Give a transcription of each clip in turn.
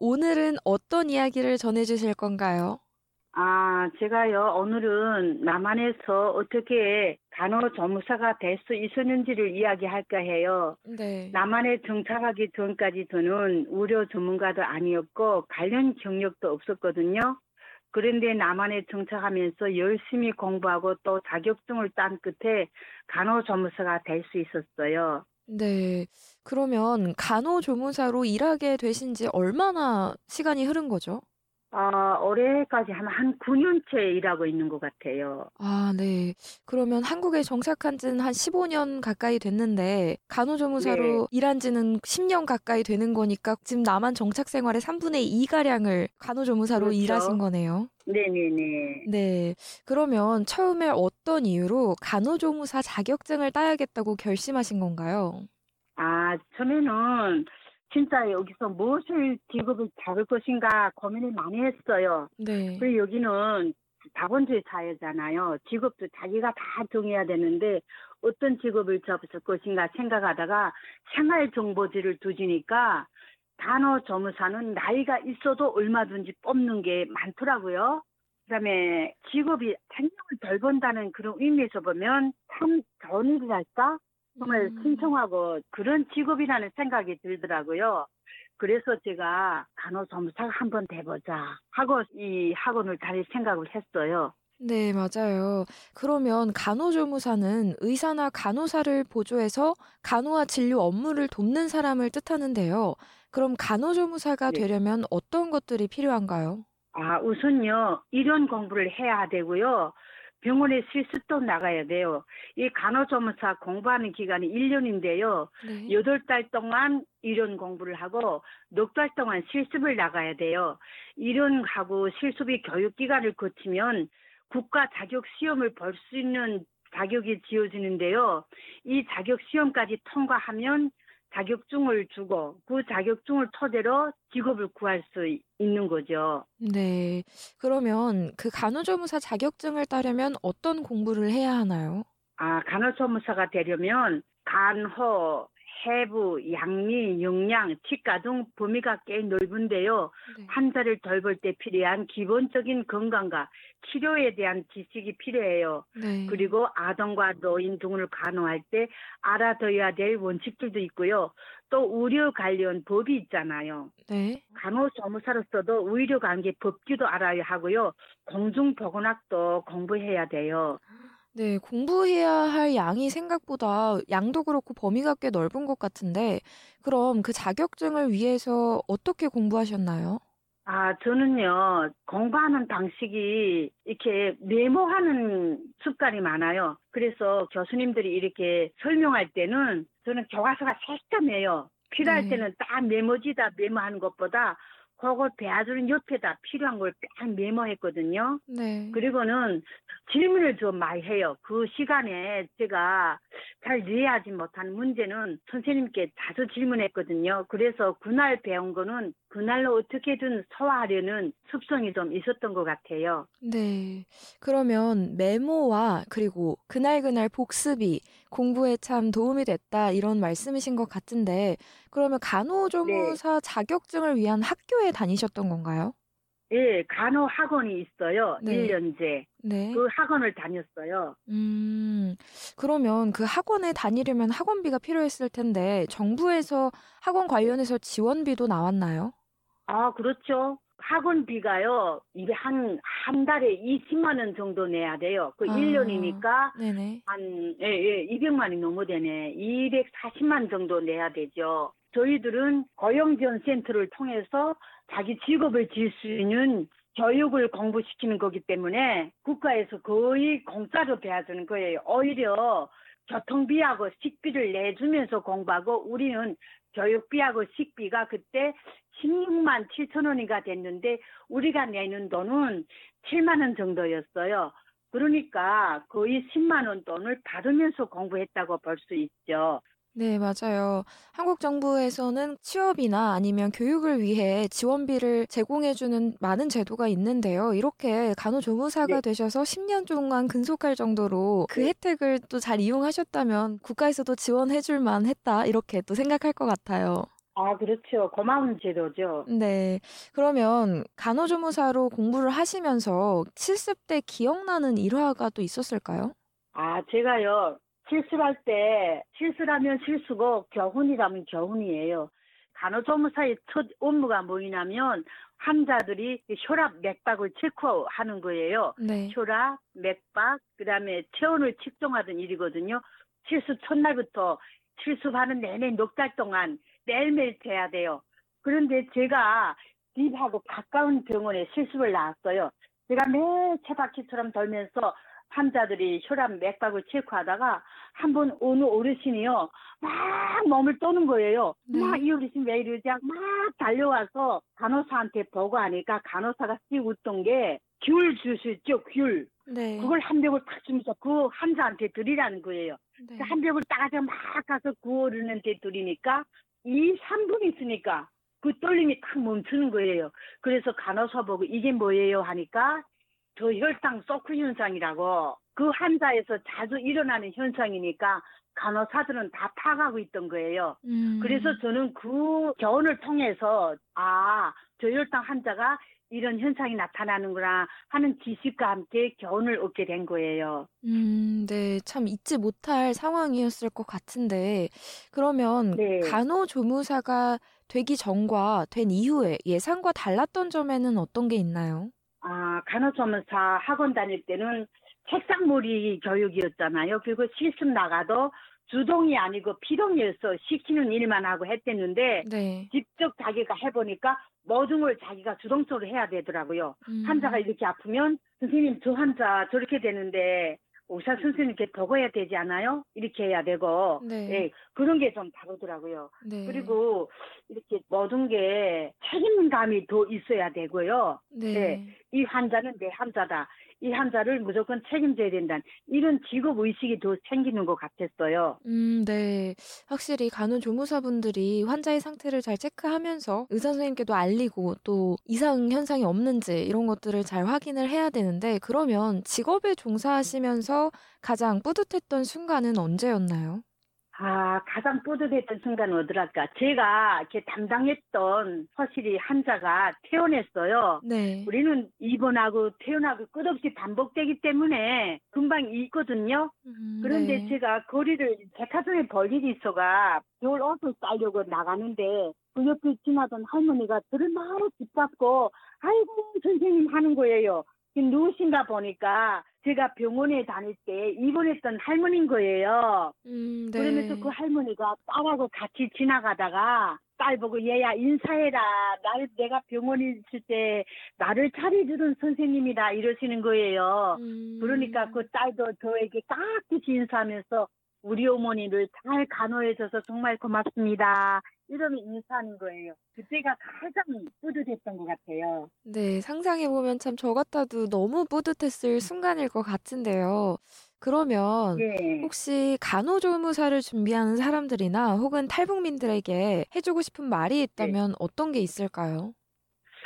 오늘은 어떤 이야기를 전해주실 건가요? 아, 제가요, 오늘은 남한에서 어떻게 간호조무사가 될 수 있었는지를 이야기할까 해요. 네. 남한에 정착하기 전까지 저는 의료 전문가도 아니었고 관련 경력도 없었거든요. 그런데 남한에 정착하면서 열심히 공부하고 또 자격증을 딴 끝에 간호조무사가 될 수 있었어요. 네. 그러면 간호조무사로 일하게 되신 지 얼마나 시간이 흐른 거죠? 아, 올해까지 한, 한 9년째 일하고 있는 것 같아요. 아, 네. 그러면 한국에 정착한 지는 한 15년 가까이 됐는데, 간호조무사로 네. 일한 지는 10년 가까이 되는 거니까, 지금 남한 정착 생활의 3분의 2가량을 간호조무사로 그렇죠. 일하신 거네요. 네네네. 네. 그러면 처음에 어떤 이유로 간호조무사 자격증을 따야겠다고 결심하신 건가요? 아, 처음에는 진짜 여기서 무엇을 직업을 잡을 것인가 고민을 많이 했어요. 네. 그리고 여기는 자본주의 사회잖아요. 직업도 자기가 다 정해야 되는데 어떤 직업을 잡을 것인가 생각하다가 생활정보지를 두지니까 간호조무사는 나이가 있어도 얼마든지 뽑는 게 많더라고요. 그다음에 직업이 생명을 덜 번다는 그런 의미에서 보면 참 좋은 일이랄까? 정말 음. 신청하고 그런 직업이라는 생각이 들더라고요. 그래서 제가 간호조무사가 한번 돼보자 하고 이 학원을 다닐 생각을 했어요. 네, 맞아요. 그러면 간호조무사는 의사나 간호사를 보조해서 간호와 진료 업무를 돕는 사람을 뜻하는데요. 그럼 간호조무사가 네. 되려면 어떤 것들이 필요한가요? 아, 우선요, 이런 공부를 해야 되고요. 병원에 실습도 나가야 돼요. 이 간호조무사 공부하는 기간이 1년인데요. 네. 여덟 달 동안 이론 공부를 하고 넉달 동안 실습을 나가야 돼요. 이론하고 실습이 교육 기간을 거치면 국가 자격 시험을 볼 수 있는 자격이 지어지는데요. 이 자격 시험까지 통과하면 자격증을 주고 그 자격증을 토대로 직업을 구할 수 있는 거죠. 네. 그러면 그 간호조무사 자격증을 따려면 어떤 공부를 해야 하나요? 아, 간호조무사가 되려면 간호, 해부, 양리, 영양, 치과 등 범위가 꽤 넓은데요. 네. 환자를 돌볼 때 필요한 기본적인 건강과 치료에 대한 지식이 필요해요. 네. 그리고 아동과 노인 등을 간호할 때 알아둬야 될 원칙들도 있고요. 또 의료 관련 법이 있잖아요. 네. 간호조무사로서도 의료 관계 법규도 알아야 하고요. 공중보건학도 공부해야 돼요. 네, 공부해야 할 양이 생각보다 양도 그렇고 범위가 꽤 넓은 것 같은데, 그럼 그 자격증을 위해서 어떻게 공부하셨나요? 아, 저는요, 공부하는 방식이 이렇게 메모하는 습관이 많아요. 그래서 교수님들이 이렇게 설명할 때는 저는 교과서가 새까매요. 필요할 네. 때는 딱 메모지다 메모하는 것보다 그거 배아주는 옆에다 필요한 걸 딱 메모했거든요. 네. 그리고는 질문을 좀 많이 해요. 그 시간에 제가 잘 이해하지 못한 문제는 선생님께 자주 질문했거든요. 그래서 그날 배운 거는 그날로 어떻게든 소화하려는 습성이 좀 있었던 것 같아요. 네. 그러면 메모와 그리고 그날그날 복습이 공부에 참 도움이 됐다 이런 말씀이신 것 같은데 그러면 간호조무사 자격증을 위한 학교에 다니셨던 건가요? 예, 간호 학원이 있어요. 네. 일 1년제. 네. 그 학원을 다녔어요. 음, 그러면 그 학원에 다니려면 학원비가 필요했을 텐데 정부에서 학원 관련해서 지원비도 나왔나요? 아, 그렇죠. 학원비가요, 이게 한, 한 달에 20만 원 정도 내야 돼요. 그 아. 1년이니까 네네. 한, 예, 예, 200만이 넘어 되네. 240만 정도 내야 되죠. 저희들은 고용지원센터를 통해서 자기 직업을 지을 수 있는 교육을 공부시키는 거기 때문에 국가에서 거의 공짜로 배워주는 거예요. 오히려 교통비하고 식비를 내주면서 공부하고 우리는 교육비하고 식비가 그때 16만 7천 원이가 됐는데 우리가 내는 돈은 7만 원 정도였어요. 그러니까 거의 10만 원 돈을 받으면서 공부했다고 볼 수 있죠. 네, 맞아요. 한국 정부에서는 취업이나 아니면 교육을 위해 지원비를 제공해주는 많은 제도가 있는데요. 이렇게 간호조무사가 네. 되셔서 10년 동안 근속할 정도로 그 네. 혜택을 또 잘 이용하셨다면 국가에서도 지원해줄 만했다. 이렇게 또 생각할 것 같아요. 아, 그렇죠. 고마운 제도죠. 네. 그러면 간호조무사로 공부를 하시면서 실습 때 기억나는 일화가 또 있었을까요? 아, 제가요, 실수할 때, 실수라면 실수고, 교훈이라면 교훈이에요. 간호조무사의 첫 업무가 뭐냐면, 환자들이 혈압, 맥박을 체크하는 거예요. 네. 혈압, 맥박, 그 다음에 체온을 측정하던 일이거든요. 실수 첫날부터 실습하는 내내 넉 달 동안 매일매일 재야 돼요. 그런데 제가 집하고 가까운 병원에 실습을 나왔어요. 제가 매일 채바퀴처럼 돌면서 환자들이 혈압, 맥박을 체크하다가 한 번 어느 어르신이요. 막 몸을 떠는 거예요. 네. 막이 어르신 왜 이러지? 막 달려와서 간호사한테 보고하니까 간호사가 씩 웃던 게 귤 주시죠, 귤. 네. 그걸 한 병을 탁 주면서 그 환자한테 드리라는 거예요. 네. 그한 병을 따가지고 막 가서 그 어른한테 드리니까 이 3분 있으니까 그 떨림이 탁 멈추는 거예요. 그래서 간호사 보고 이게 뭐예요 하니까 저혈당 소크 현상이라고 그 환자에서 자주 일어나는 현상이니까 간호사들은 다 파악하고 있던 거예요. 음. 그래서 저는 그 교훈을 통해서 아 저혈당 환자가 이런 현상이 나타나는구나 하는 지식과 함께 교훈을 얻게 된 거예요. 음, 네, 참 잊지 못할 상황이었을 것 같은데, 그러면 네. 간호조무사가 되기 전과 된 이후에 예상과 달랐던 점에는 어떤 게 있나요? 아 간호조무사 학원 다닐 때는 책상몰이 교육이었잖아요. 그리고 실습 나가도 주동이 아니고 피동이어서 시키는 일만 하고 했댔는데 네. 직접 자기가 해보니까 모든 걸 자기가 주동적으로 해야 되더라고요. 음, 환자가 이렇게 아프면 선생님 저 환자 저렇게 되는데 의사 선생님께 보고해야 되지 않아요? 이렇게 해야 되고 네. 예, 그런 게 좀 다르더라고요. 네. 그리고 이렇게 모든 게 책임감이 더 있어야 되고요. 네. 네. 이 환자는 내 환자다. 이 환자를 무조건 책임져야 된다는 이런 직업 의식이 더 생기는 것 같았어요. 음, 네. 확실히 간호 조무사분들이 환자의 상태를 잘 체크하면서 의사 선생님께도 알리고 또 이상 현상이 없는지 이런 것들을 잘 확인을 해야 되는데 그러면 직업에 종사하시면서 가장 뿌듯했던 순간은 언제였나요? 아, 가장 뿌듯했던 순간은 어디랄까. 제가 이렇게 담당했던 허실이 환자가 퇴원했어요. 네. 우리는 입원하고 퇴원하고 끝없이 반복되기 때문에 금방 잊거든요. 음, 그런데 네. 제가 거리를 백화점에 볼 일이 있어가 겨울 옷을 싸려고 나가는데 그 옆에 지나던 할머니가 저를 막 짚잡고 아이고 선생님 하는 거예요. 그 누구신가 보니까 제가 병원에 다닐 때 입원했던 할머니인 거예요. 음, 네. 그러면서 그 할머니가 딸하고 같이 지나가다가 딸 보고 얘야 인사해라. 날 내가 병원에 있을 때 나를 차려주던 선생님이다 이러시는 거예요. 음, 그러니까 그 딸도 저에게 깍듯이 인사하면서 우리 어머니를 잘 간호해줘서 정말 고맙습니다. 이러면 인사하는 거예요. 그때가 가장 뿌듯했던 것 같아요. 네, 상상해보면 참 저 같아도 너무 뿌듯했을 순간일 것 같은데요. 그러면 예. 혹시 간호조무사를 준비하는 사람들이나 혹은 탈북민들에게 해주고 싶은 말이 있다면 어떤 게 있을까요?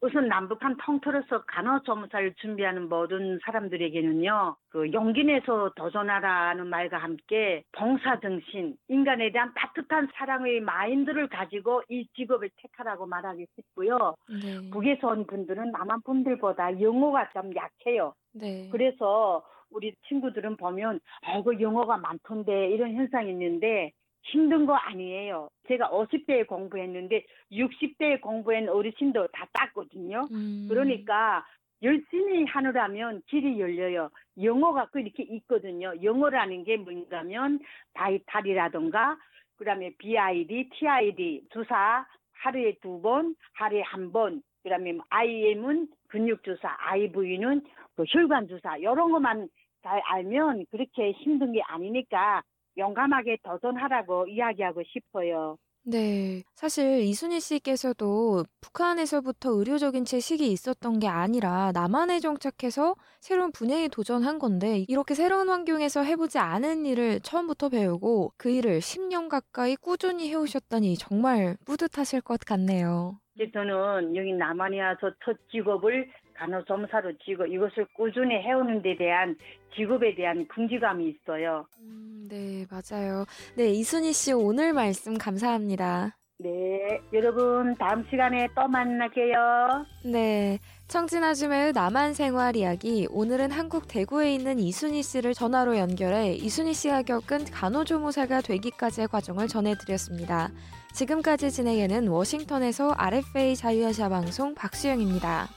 우선 남북한 통틀어서 간호조무사를 준비하는 모든 사람들에게는요, 그 용기 내서 도전하라는 말과 함께 봉사정신, 인간에 대한 따뜻한 사랑의 마인드를 가지고 이 직업을 택하라고 말하기 싶고요. 네. 북에서 온 분들은 남한 분들보다 영어가 좀 약해요. 네. 그래서 우리 친구들은 보면, 아이고, 영어가 많던데, 이런 현상이 있는데, 힘든 거 아니에요. 제가 50대에 공부했는데, 60대에 공부한 어르신도 다 땄거든요. 음, 그러니까, 열심히 하느라면 길이 열려요. 영어가 그렇게 있거든요. 영어라는 게 뭔가면, 바이탈이라던가, 그 다음에 BID, TID, 주사, 하루에 두 번, 하루에 한 번, 그 다음에 IM은 근육 주사, IV는 그 혈관 주사, 이런 것만 잘 알면 그렇게 힘든 게 아니니까 용감하게 도전하라고 이야기하고 싶어요. 네. 사실 이순희 씨께서도 북한에서부터 의료적인 채식이 있었던 게 아니라 남한에 정착해서 새로운 분야에 도전한 건데 이렇게 새로운 환경에서 해보지 않은 일을 처음부터 배우고 그 일을 10년 가까이 꾸준히 해오셨다니 정말 뿌듯하실 것 같네요. 이제 저는 여기 남한에 와서 첫 직업을 간호조무사로 지고 이것을 꾸준히 해오는 데 대한 직업에 대한 긍지감이 있어요. 음, 네, 맞아요. 네, 이순희 씨 오늘 말씀 감사합니다. 네, 여러분 다음 시간에 또 만나게요. 네, 청진아줌의 남한 생활 이야기 오늘은 한국 대구에 있는 이순희 씨를 전화로 연결해 이순희 씨가 겪은 간호조무사가 되기까지의 과정을 전해드렸습니다. 지금까지 진행에는 워싱턴에서 RFA 자유아시아 방송 박수영입니다.